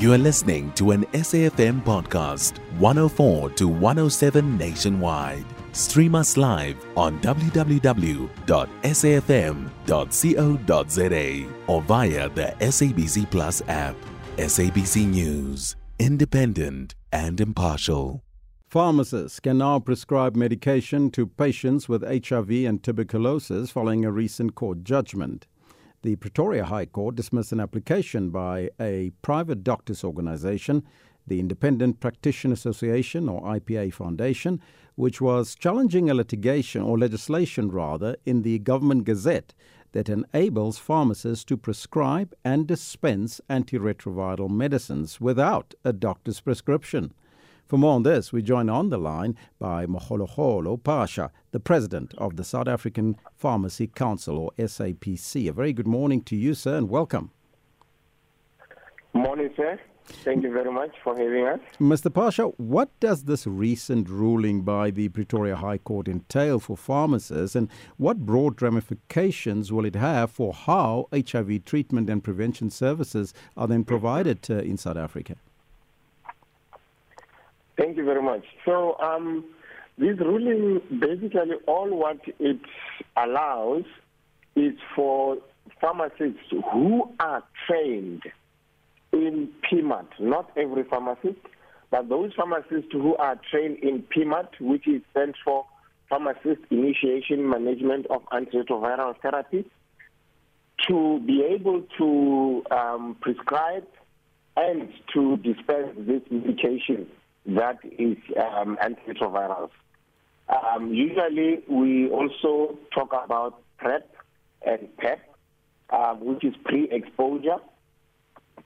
You are listening to an SAFM podcast, 104 to 107 nationwide. Stream us live on www.safm.co.za or via the SABC Plus app. SABC News, independent and impartial. Pharmacists can now prescribe medication to patients with HIV and tuberculosis following a recent court judgment. The Pretoria High Court dismissed an application by a private doctors organization, the Independent Practitioner Association or IPA Foundation, which was challenging a litigation or legislation rather in the Government Gazette that enables pharmacists to prescribe and dispense antiretroviral medicines without a doctor's prescription. For more on this, we join on the line by Mogologolo Phasha, the president of the South African Pharmacy Council, or SAPC. A very good morning to you, sir, and welcome. Morning, sir. Thank you very much for having us. Mr. Phasha, what does this recent ruling by the Pretoria High Court entail for pharmacists, and what broad ramifications will it have for how HIV treatment and prevention services are then provided uh, in South Africa? Thank you very much. So, um, this ruling basically all what it allows is for pharmacists who are trained in PIMART, not every pharmacist, but those pharmacists who are trained in PIMART, which is stands for Pharmacist Initiation Management of Antiretroviral Therapy, to be able to um, prescribe and to dispense this medication that is um, antiretrovirals. Um, usually, we also talk about PrEP and PEP, uh, which is pre-exposure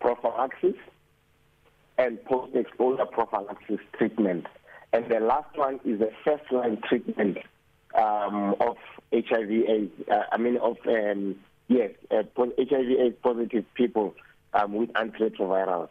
prophylaxis and post-exposure prophylaxis treatment. And the last one is the first-line treatment um, of HIV/AIDS. Uh, I mean, of um, yes, uh, HIV/AIDS positive people um, with antiretrovirals.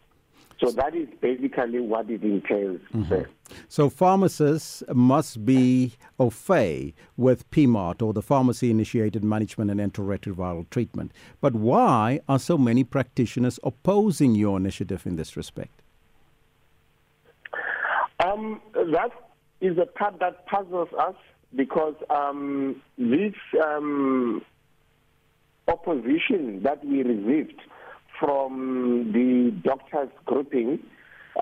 So that is basically what it entails. Mm-hmm. So pharmacists must be au fait with PIMART or the pharmacy initiated management and antiretroviral treatment. But why are so many practitioners opposing your initiative in this respect? Um, that is a part that puzzles us because um, this um, opposition that we received from the doctors grouping,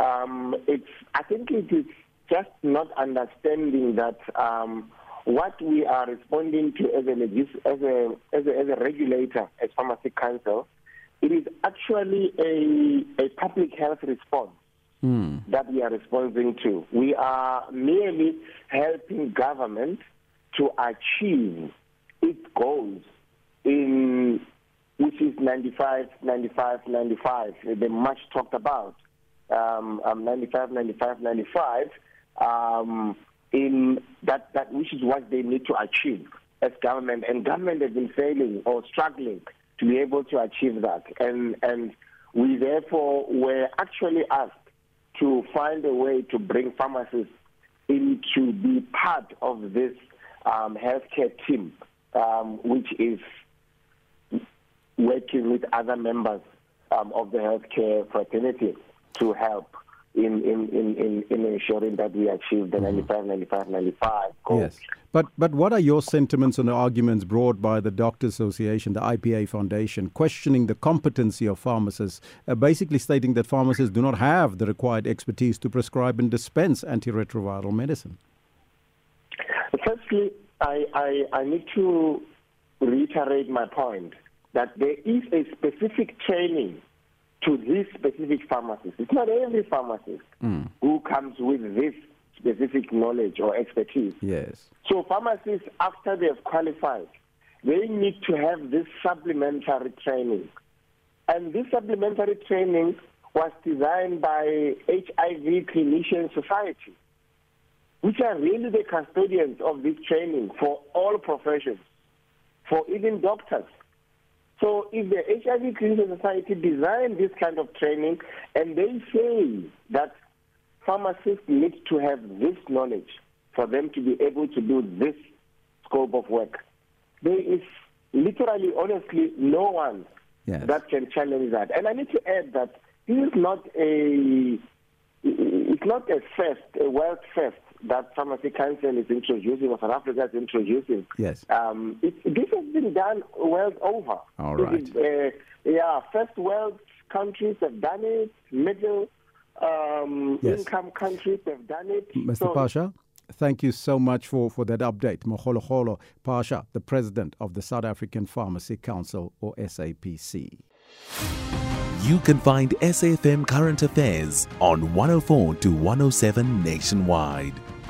um, it's I think it is just not understanding that um, what we are responding to as a, as a as a as a regulator as pharmacy council, it is actually a a public health response. Mm. That we are responding to. We are merely helping government to achieve its goals in which is 95, 95, 95, the much talked about, um, um, 95, 95, 95, um, in that, that which is what they need to achieve as government. And government has been failing or struggling to be able to achieve that. And, and we therefore were actually asked to find a way to bring pharmacists in to be part of this um, healthcare team, um, which is working with other members um, of the healthcare fraternity to help in, in, in, in, ensuring that we achieve the mm-hmm. 95, 95, 95 goal. Yes. But, but what are your sentiments on the arguments brought by the Doctors Association, the IPA Foundation, questioning the competency of pharmacists, uh, basically stating that pharmacists do not have the required expertise to prescribe and dispense antiretroviral medicine? Firstly, I, I, I need to reiterate my point that there is a specific training to this specific pharmacist. It's not every pharmacist mm. who comes with this specific knowledge or expertise. Yes. So pharmacists, after they have qualified, they need to have this supplementary training. And this supplementary training was designed by HIV Clinician Society, which are really the custodians of this training for all professions, for even doctors. So if the HIV Clinical Society designed this kind of training and they say that pharmacists need to have this knowledge for them to be able to do this scope of work, there is literally, honestly, no one yes. that can challenge that. And I need to add that this is not a it's not a first, a world first that Pharmacy Council is introducing or South Africa is introducing. Yes. Um, it, this has been done world over. All right. Is, uh, yeah, first world countries have done it, middle um, Yes. income countries have done it. Mr. So- Phasha, thank you so much for, for that update. Moholo Holo Pasha, the president of the South African Pharmacy Council, or SAPC. You can find SAFM Current Affairs on 104 to 107 nationwide.